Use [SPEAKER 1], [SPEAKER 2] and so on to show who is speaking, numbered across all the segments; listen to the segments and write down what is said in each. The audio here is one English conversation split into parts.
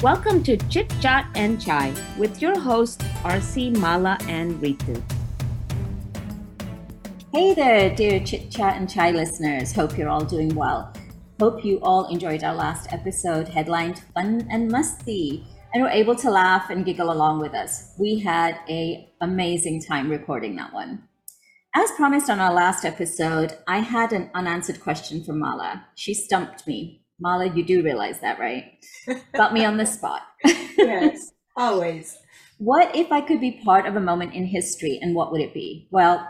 [SPEAKER 1] Welcome to Chit Chat and Chai with your hosts RC, Mala, and Ritu.
[SPEAKER 2] Hey there, dear Chit Chat and Chai listeners. Hope you're all doing well. Hope you all enjoyed our last episode headlined Fun and Masti and were able to laugh and giggle along with us. We had a amazing time recording that one. As promised on our last episode, I had an unanswered question for Mala. She stumped me. Mala, you do realize that, right? Got me on the spot.
[SPEAKER 3] yes, always.
[SPEAKER 2] What if I could be part of a moment in history and what would it be? Well,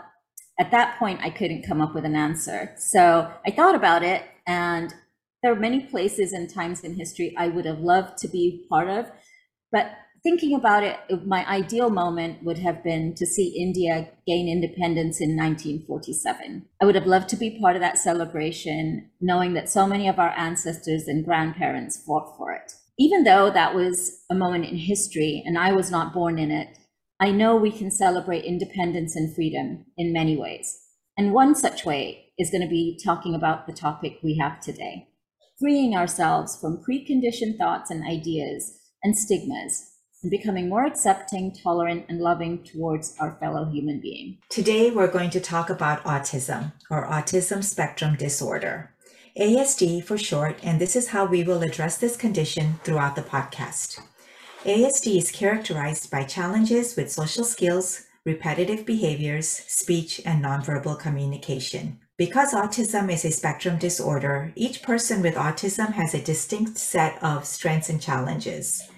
[SPEAKER 2] at that point, I couldn't come up with an answer. So I thought about it, and there are many places and times in history I would have loved to be part of. But thinking about it, my ideal moment would have been to see India gain independence in 1947. I would have loved to be part of that celebration, knowing that so many of our ancestors and grandparents fought for it. Even though that was a moment in history and I was not born in it, I know we can celebrate independence and freedom in many ways. And one such way is going to be talking about the topic we have today freeing ourselves from preconditioned thoughts and ideas and stigmas and becoming more accepting, tolerant, and loving towards our fellow human being.
[SPEAKER 3] Today, we're going to talk about autism or autism spectrum disorder, ASD for short, and this is how we will address this condition throughout the podcast. ASD is characterized by challenges with social skills, repetitive behaviors, speech, and nonverbal communication. Because autism is a spectrum disorder, each person with autism has a distinct set of strengths and challenges.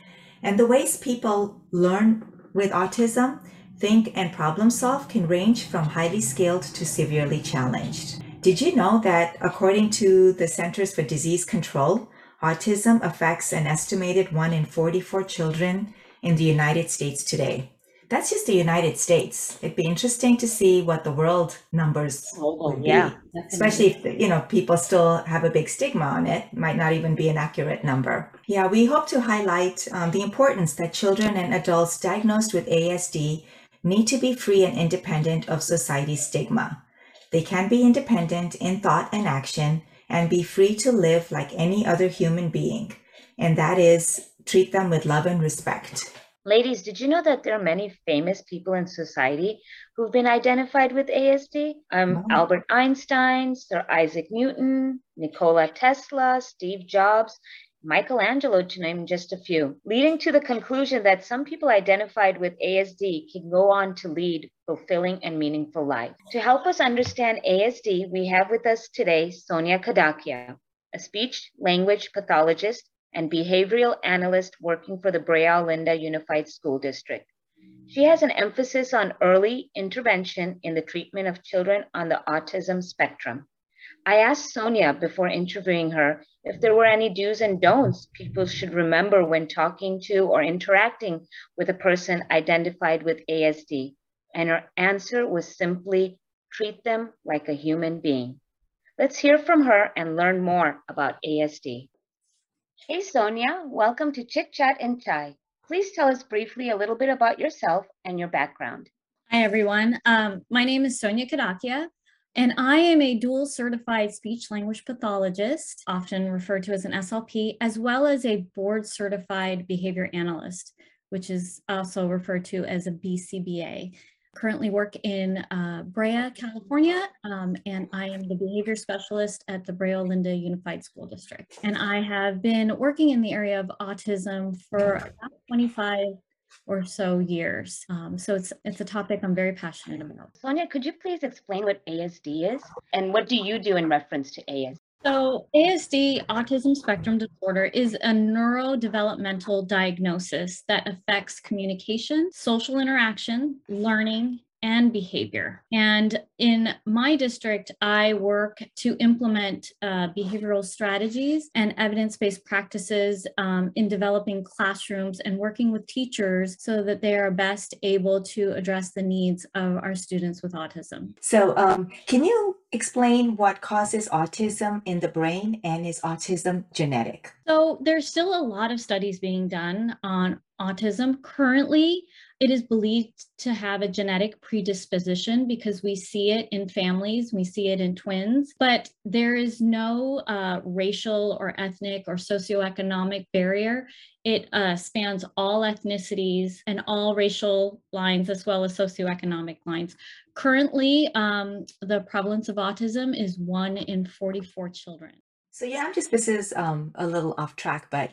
[SPEAKER 3] And the ways people learn with autism, think, and problem solve can range from highly skilled to severely challenged. Did you know that according to the Centers for Disease Control, Autism affects an estimated 1 in 44 children in the United States today. That's just the United States. It'd be interesting to see what the world numbers
[SPEAKER 1] Oh,
[SPEAKER 3] would
[SPEAKER 1] yeah.
[SPEAKER 3] be, especially if you know people still have a big stigma on it. it might not even be an accurate number. Yeah, we hope to highlight um, the importance that children and adults diagnosed with ASD need to be free and independent of society's stigma. They can be independent in thought and action and be free to live like any other human being. And that is treat them with love and respect.
[SPEAKER 1] Ladies, did you know that there are many famous people in society who've been identified with ASD? Um. Albert Einstein, Sir Isaac Newton, Nikola Tesla, Steve Jobs, Michelangelo, to name just a few, leading to the conclusion that some people identified with ASD can go on to lead fulfilling and meaningful life. To help us understand ASD, we have with us today Sonia Kadakia, a speech language pathologist and behavioral analyst working for the Brea Olinda Unified School District. She has an emphasis on early intervention in the treatment of children on the autism spectrum. I asked Sonia before interviewing her if there were any do's and don'ts people should remember when talking to or interacting with a person identified with ASD. And her answer was simply treat them like a human being. Let's hear from her and learn more about ASD. Hey, Sonia, welcome to Chit Chat and Chai. Please tell us briefly a little bit about yourself and your background.
[SPEAKER 4] Hi, everyone. Um, my name is Sonia Kadakia, and I am a dual certified speech language pathologist, often referred to as an SLP, as well as a board certified behavior analyst, which is also referred to as a BCBA. Currently work in uh, Brea, California, um, and I am the behavior specialist at the Brea Olinda Unified School District. And I have been working in the area of autism for about 25 or so years. Um, so it's it's a topic I'm very passionate about.
[SPEAKER 1] Sonia, could you please explain what ASD is and what do you do in reference to ASD?
[SPEAKER 4] So ASD, autism spectrum disorder, is a neurodevelopmental diagnosis that affects communication, social interaction, learning, and behavior. And in my district, I work to implement uh, behavioral strategies and evidence based practices um, in developing classrooms and working with teachers so that they are best able to address the needs of our students with autism.
[SPEAKER 3] So, um, can you explain what causes autism in the brain and is autism genetic?
[SPEAKER 4] So there's still a lot of studies being done on autism. Currently, it is believed to have a genetic predisposition because we see it in families, we see it in twins, but there is no uh, racial or ethnic or socioeconomic barrier. It uh, spans all ethnicities and all racial lines as well as socioeconomic lines. Currently, um, the prevalence of autism is one in 44 children.
[SPEAKER 3] So yeah, I'm just this is um a little off track, but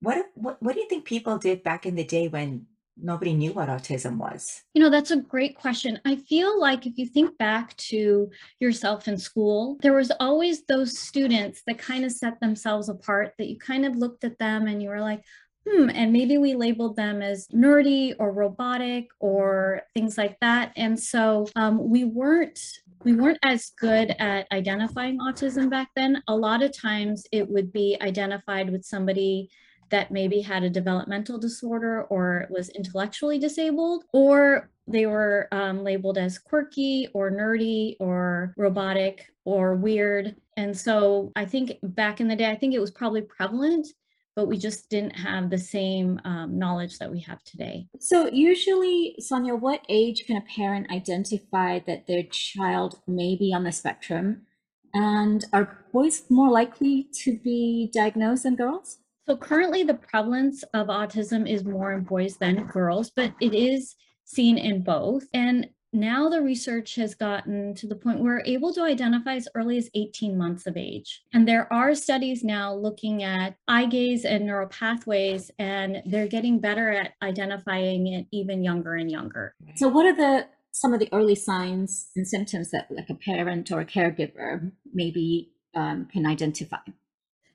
[SPEAKER 3] what what what do you think people did back in the day when nobody knew what autism was?
[SPEAKER 4] You know, that's a great question. I feel like if you think back to yourself in school, there was always those students that kind of set themselves apart that you kind of looked at them and you were like, hmm, and maybe we labeled them as nerdy or robotic or things like that. And so um, we weren't we weren't as good at identifying autism back then. A lot of times it would be identified with somebody that maybe had a developmental disorder or was intellectually disabled, or they were um, labeled as quirky or nerdy or robotic or weird. And so I think back in the day, I think it was probably prevalent, but we just didn't have the same um, knowledge that we have today.
[SPEAKER 2] So, usually, Sonia, what age can a parent identify that their child may be on the spectrum? And are boys more likely to be diagnosed than girls?
[SPEAKER 4] So currently the prevalence of autism is more in boys than girls, but it is seen in both. And now the research has gotten to the point where we're able to identify as early as 18 months of age. And there are studies now looking at eye gaze and neural pathways, and they're getting better at identifying it even younger and younger.
[SPEAKER 2] So what are the some of the early signs and symptoms that like a parent or a caregiver maybe um, can identify?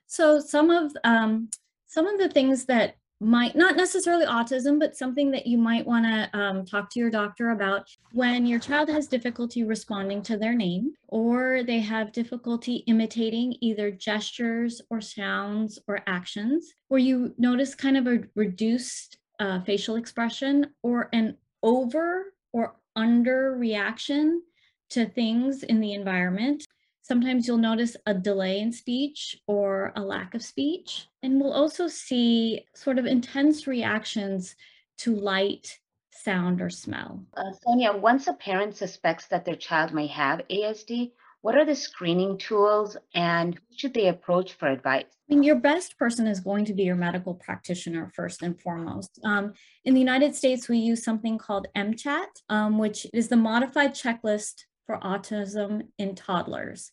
[SPEAKER 4] So some of um, some of the things that might not necessarily autism, but something that you might want to um, talk to your doctor about when your child has difficulty responding to their name, or they have difficulty imitating either gestures or sounds or actions, or you notice kind of a reduced uh, facial expression or an over or under reaction to things in the environment. Sometimes you'll notice a delay in speech or a lack of speech. And we'll also see sort of intense reactions to light, sound, or smell.
[SPEAKER 1] Uh, Sonia, once a parent suspects that their child may have ASD, what are the screening tools and who should they approach for advice?
[SPEAKER 4] I mean, your best person is going to be your medical practitioner first and foremost. Um, in the United States, we use something called MCHAT, um, which is the modified checklist for autism in toddlers.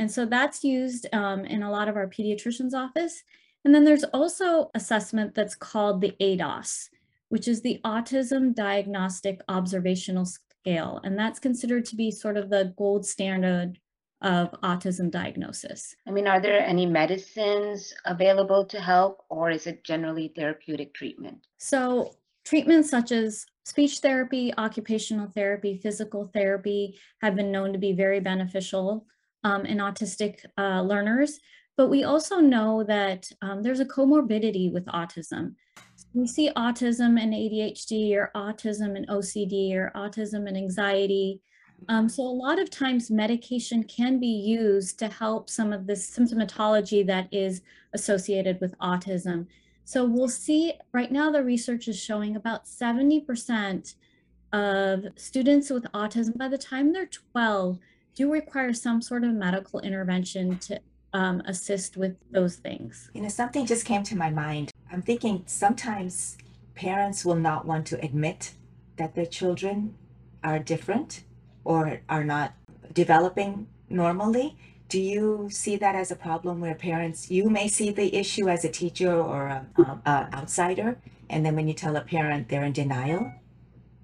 [SPEAKER 4] And so that's used um, in a lot of our pediatrician's office. And then there's also assessment that's called the ADOS, which is the Autism Diagnostic Observational Scale. And that's considered to be sort of the gold standard of autism diagnosis.
[SPEAKER 1] I mean, are there any medicines available to help, or is it generally therapeutic treatment?
[SPEAKER 4] So, treatments such as speech therapy, occupational therapy, physical therapy have been known to be very beneficial um, in autistic uh, learners. But we also know that um, there's a comorbidity with autism. So we see autism and ADHD or autism and OCD or autism and anxiety. Um, so a lot of times medication can be used to help some of this symptomatology that is associated with autism. So we'll see right now the research is showing about 70% of students with autism by the time they're 12 do require some sort of medical intervention to um, assist with those things.
[SPEAKER 3] You know, something just came to my mind. I'm thinking sometimes parents will not want to admit that their children are different or are not developing normally. Do you see that as a problem where parents, you may see the issue as a teacher or an outsider, and then when you tell a parent, they're in denial?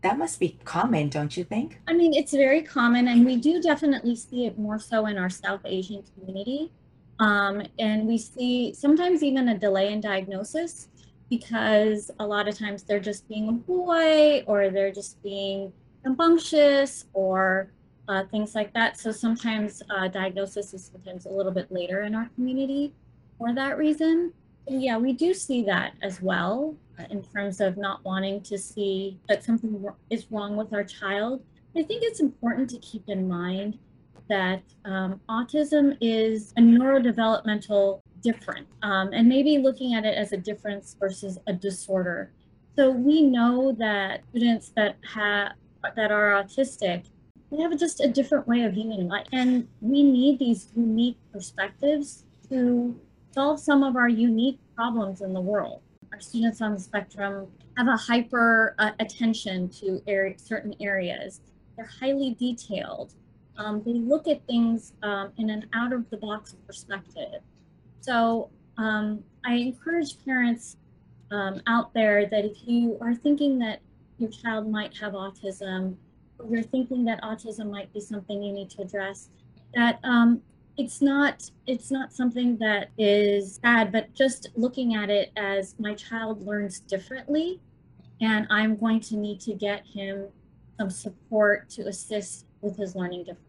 [SPEAKER 3] That must be common, don't you think?
[SPEAKER 4] I mean, it's very common, and we do definitely see it more so in our South Asian community. Um, and we see sometimes even a delay in diagnosis because a lot of times they're just being a boy or they're just being rambunctious or uh, things like that. So sometimes uh, diagnosis is sometimes a little bit later in our community for that reason. Yeah, we do see that as well in terms of not wanting to see that something is wrong with our child. I think it's important to keep in mind that um, autism is a neurodevelopmental difference, um, and maybe looking at it as a difference versus a disorder. So we know that students that have that are autistic, they have just a different way of viewing life. And we need these unique perspectives to solve some of our unique problems in the world. Our students on the spectrum have a hyper uh, attention to certain areas. They're highly detailed. Um, they look at things um, in an out of the box perspective. So um, I encourage parents um, out there that if you are thinking that your child might have autism, or you're thinking that autism might be something you need to address, that um, it's not it's not something that is bad, but just looking at it as my child learns differently, and I'm going to need to get him some support to assist with his learning differently.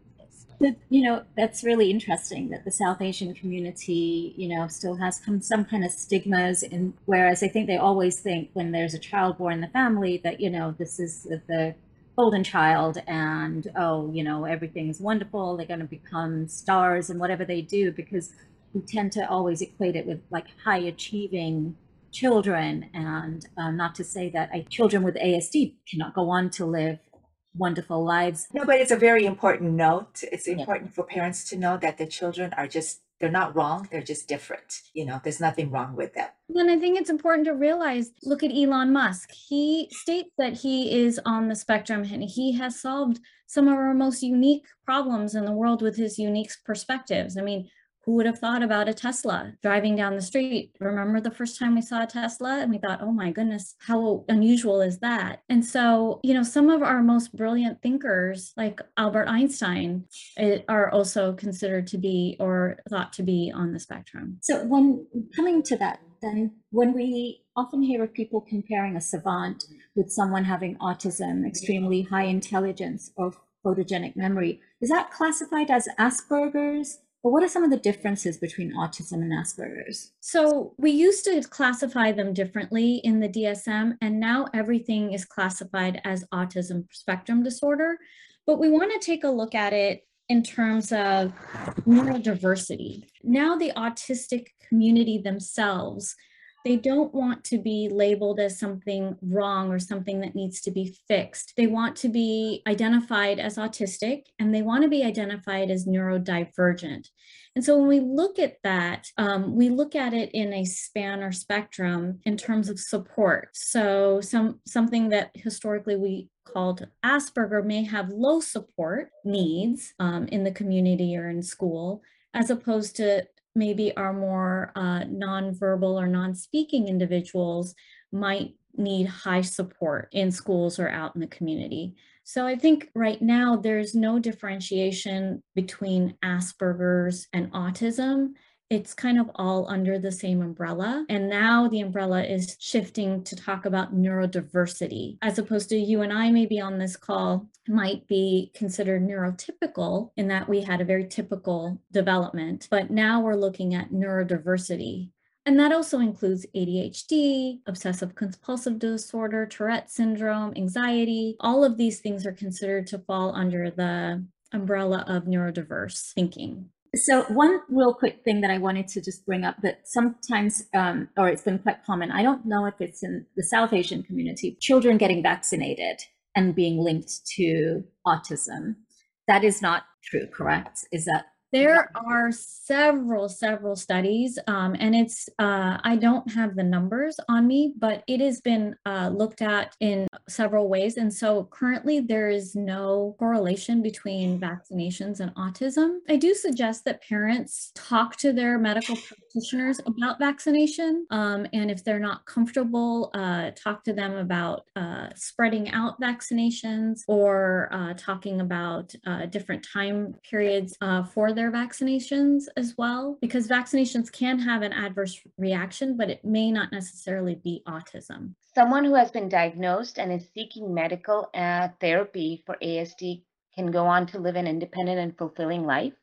[SPEAKER 2] But, you know, that's really interesting that the South Asian community, you know, still has some, some kind of stigmas. And whereas I think they always think when there's a child born in the family that, you know, this is the golden child and, oh, you know, everything's wonderful. They're going to become stars and whatever they do because we tend to always equate it with like high achieving children. And um, not to say that I, children with ASD cannot go on to live wonderful lives.
[SPEAKER 3] No, but it's a very important note. It's important for parents to know that the children are just, they're not wrong. They're just different. You know, there's nothing wrong with them.
[SPEAKER 4] And I think it's important to realize look at Elon Musk. He states that he is on the spectrum and he has solved some of our most unique problems in the world with his unique perspectives. I mean, who would have thought about a Tesla driving down the street? Remember the first time we saw a Tesla and we thought, oh my goodness, how unusual is that? And so, you know, some of our most brilliant thinkers, like Albert Einstein, are also considered to be or thought to be on the spectrum.
[SPEAKER 2] So, when coming to that, then when we often hear of people comparing a savant with someone having autism, extremely high intelligence, or photogenic memory, is that classified as Asperger's? But what are some of the differences between autism and Asperger's?
[SPEAKER 4] So we used to classify them differently in the DSM, and now everything is classified as autism spectrum disorder. But we want to take a look at it in terms of neurodiversity. Now, the autistic community themselves they don't want to be labeled as something wrong or something that needs to be fixed. They want to be identified as autistic and they want to be identified as neurodivergent. And so when we look at that, um, we look at it in a span or spectrum in terms of support. So some something that historically we called Asperger may have low support needs um, in the community or in school, as opposed to maybe our more uh, nonverbal or non-speaking individuals might need high support in schools or out in the community. So I think right now there's no differentiation between Asperger's and autism it's kind of all under the same umbrella. And now the umbrella is shifting to talk about neurodiversity, as opposed to you and I, maybe on this call, might be considered neurotypical in that we had a very typical development. But now we're looking at neurodiversity. And that also includes ADHD, obsessive compulsive disorder, Tourette syndrome, anxiety. All of these things are considered to fall under the umbrella of neurodiverse thinking.
[SPEAKER 2] So one real quick thing that I wanted to just bring up that sometimes, um, or it's been quite common, I don't know if it's in the South Asian community, children getting vaccinated and being linked to autism. That is not true, correct? Is that
[SPEAKER 4] there are several, several studies, um, and it's, uh, I don't have the numbers on me, but it has been uh, looked at in several ways. And so currently there is no correlation between vaccinations and autism. I do suggest that parents talk to their medical practitioners about vaccination. Um, and if they're not comfortable, uh, talk to them about uh, spreading out vaccinations or uh, talking about uh, different time periods for their vaccinations as well, because vaccinations can have an adverse reaction, but it may not necessarily be autism.
[SPEAKER 1] Someone who has been diagnosed and is seeking medical uh, therapy for ASD can go on to live an independent and fulfilling life?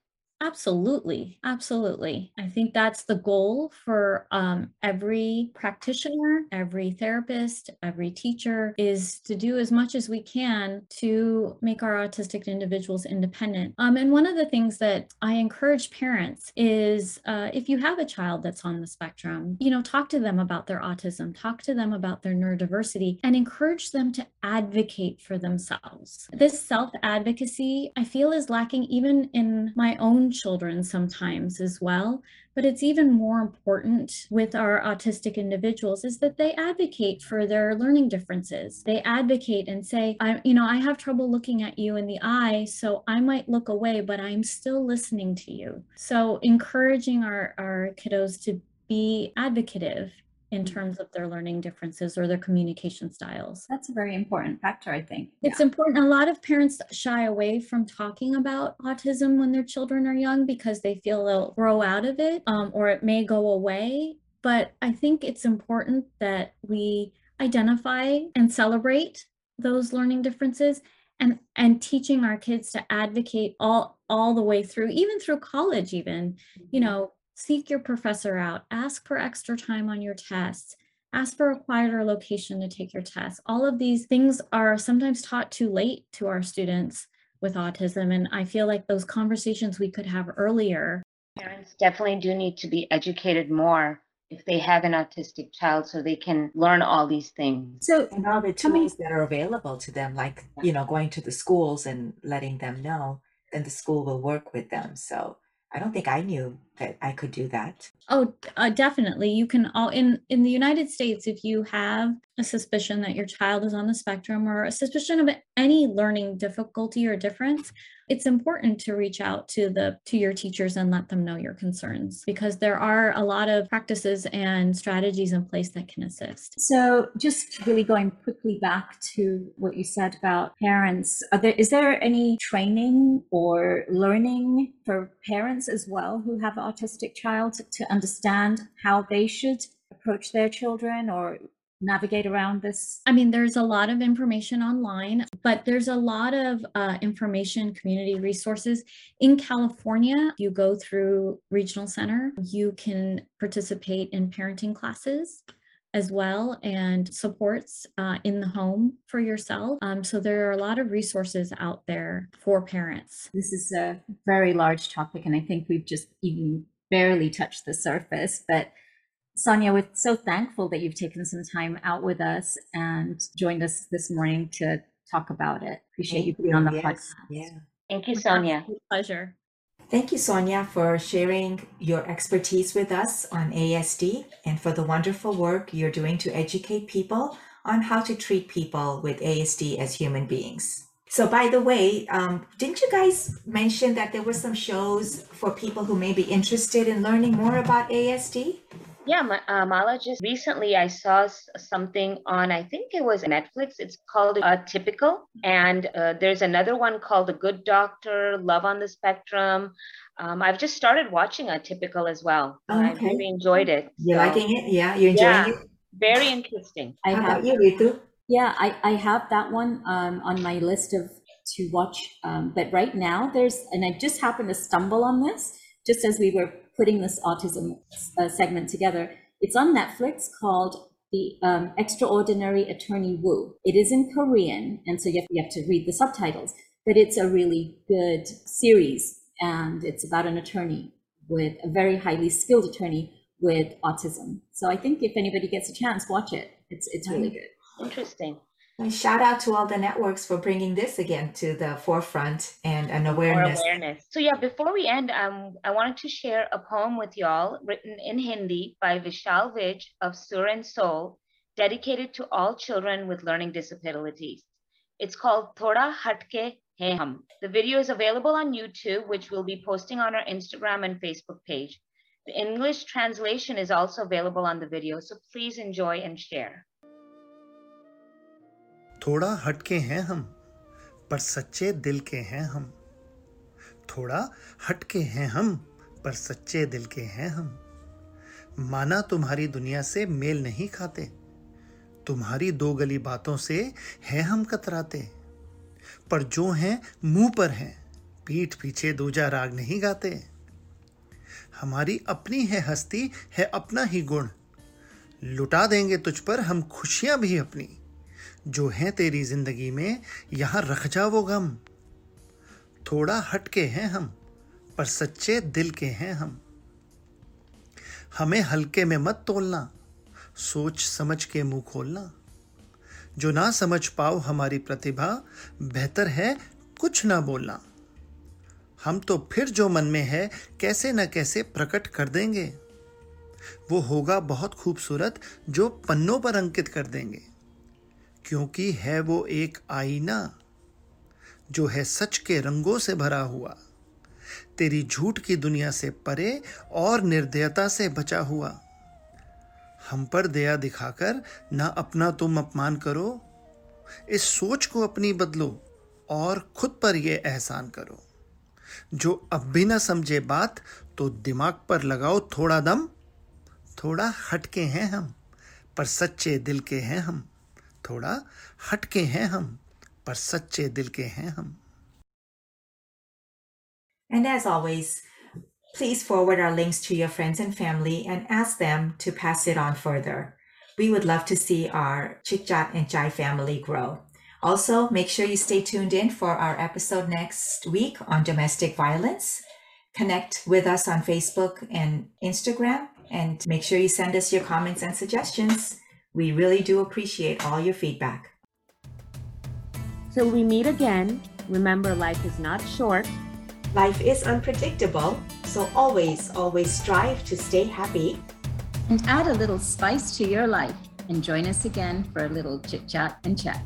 [SPEAKER 4] Absolutely. Absolutely. I think that's the goal for um, every practitioner, every therapist, every teacher is to do as much as we can to make our autistic individuals independent. Um, and one of the things that I encourage parents is uh, if you have a child that's on the spectrum, you know, talk to them about their autism, talk to them about their neurodiversity, and encourage them to advocate for themselves. This self advocacy, I feel, is lacking even in my own children sometimes as well. But it's even more important with our autistic individuals is that they advocate for their learning differences. They advocate and say i you know i have trouble looking at you in the eye so i might look away but i'm still listening to you. So encouraging our our kiddos to be advocative in mm. terms of their learning differences or their communication styles.
[SPEAKER 2] That's a very important factor, I think.
[SPEAKER 4] It's yeah. important. A lot of parents shy away from talking about autism when their children are young because they feel they'll grow out of it um, or it may go away. But I think it's important that we identify and celebrate those learning differences and and teaching our kids to advocate all all the way through even through college even you mm-hmm. know seek your professor out, ask for extra time on your tests, ask for a quieter location to take your test. All of these things are sometimes taught too late to our students with autism. And I feel like those conversations we could have earlier.
[SPEAKER 1] Parents definitely do need to be educated more if they have an autistic child so they can learn all these things.
[SPEAKER 3] So and all the tools that are available to them, like you know, going to the schools and letting them know, then the school will work with them. So I don't think I knew that I could do that.
[SPEAKER 4] Oh, uh, definitely. You can all in in the United States if you have a suspicion that your child is on the spectrum or a suspicion of any learning difficulty or difference, it's important to reach out to the to your teachers and let them know your concerns because there are a lot of practices and strategies in place that can assist.
[SPEAKER 2] So, just really going quickly back to what you said about parents, are there, is there any training or learning for parents as well who have autistic child to understand how they should approach their children or navigate around this?
[SPEAKER 4] I mean, there's a lot of information online, but there's a lot of uh, information, community resources. In California, you go through Regional Center, you can participate in parenting classes as well and supports uh, in the home for yourself. Um, so there are a lot of resources out there for parents.
[SPEAKER 2] This is a very large topic, and I think we've just even barely touched the surface. But Sonia, we're so thankful that you've taken some time out with us and joined us this morning to talk about it. Appreciate Thank you being on the yes. podcast.
[SPEAKER 1] Yeah. Thank you, Sonia.
[SPEAKER 4] Pleasure.
[SPEAKER 3] Thank you, Sonia, for sharing your expertise with us on ASD and for the wonderful work you're doing to educate people on how to treat people with ASD as human beings. So, by the way, um, didn't you guys mention that there were some shows for people who may be interested in learning more about ASD?
[SPEAKER 1] Yeah, uh, Mala, just recently I saw something on, I think it was Netflix. It's called uh, Typical. And uh, there's another one called The Good Doctor, Love on the Spectrum. Um, I've just started watching Atypical as well. Oh, okay. I really enjoyed it.
[SPEAKER 3] You so, liking it? Yeah, you enjoying yeah, it?
[SPEAKER 1] Very interesting.
[SPEAKER 3] I How have you, Ritu?
[SPEAKER 2] Yeah, I, I have that one um, on my list of to watch. Um, but right now there's, and I just happened to stumble on this just as we were putting this autism uh, segment together. It's on Netflix called The um, Extraordinary Attorney Woo. It is in Korean, and so you have, you have to read the subtitles, but it's a really good series, and it's about an attorney with a very highly skilled attorney with autism. So I think if anybody gets a chance, watch it. It's it's really good.
[SPEAKER 1] Interesting.
[SPEAKER 3] And shout out to all the networks for bringing this again to the forefront and an awareness.
[SPEAKER 1] awareness. So yeah, before we end, um, I wanted to share a poem with y'all written in Hindi by Vishal Vij of SurNsoul, dedicated to all children with learning disabilities. It's called Thoda Hatke Hai Hum. The video is available on YouTube, which we'll be posting on our Instagram and Facebook page. The English translation is also available on the video, so please enjoy and share.
[SPEAKER 5] थोड़ा हटके हैं हम, पर सच्चे दिल के हैं हम। थोड़ा हटके हैं हम, पर सच्चे दिल के हैं हम। माना तुम्हारी दुनिया से मेल नहीं खाते, तुम्हारी दो गली बातों से है हम कतराते। पर जो हैं मुँह पर हैं, पीठ पीछे दूजा राग नहीं गाते। हमारी अपनी है हस्ती, है अपना ही गुण। लुटा देंगे तुझ पर हम खुशियाँ भी अपनी। जो हैं तेरी ज़िंदगी में, यहाँ रख जा वो गम। थोड़ा हटके हैं हम, पर सच्चे दिल के हैं हम। हमें हल्के में मत तोलना, सोच समझ के मुँह खोलना। जो ना समझ पाओ हमारी प्रतिभा, बेहतर है कुछ ना बोलना। हम तो फिर जो मन में है, कैसे न कैसे प्रकट कर देंगे। वो होगा बहुत खूबसूरत, जो पन्नों पर अंकित कर देंगे। क्योंकि है वो एक आईना, जो है सच के रंगों से भरा हुआ। तेरी झूठ की दुनिया से परे और निर्दयता से बचा हुआ। हम पर दया दिखाकर ना अपना तुम अपमान करो, इस सोच को अपनी बदलो और खुद पर यह एहसान करो। जो अब भी ना समझे बात तो दिमाग पर लगाओ थोड़ा दम। थोड़ा हटके हैं हम, पर सच्चे दिल के हैं हम। थोड़ा हटके हैं हम पर सच्चे दिल के हैं हम
[SPEAKER 3] And as always, please forward our links to your friends and family and ask them to pass it on further. We would love to see our Chit Chat and Chai family grow. Also, make sure you stay tuned in for our episode next week on domestic violence. Connect with us on Facebook and Instagram and make sure you send us your comments and suggestions. We really do appreciate all your feedback.
[SPEAKER 1] Till we meet again, remember life is not short.
[SPEAKER 3] Life is unpredictable, so always, always strive to stay happy.
[SPEAKER 2] And add a little spice to your life and join us again for a little chit chat and chat.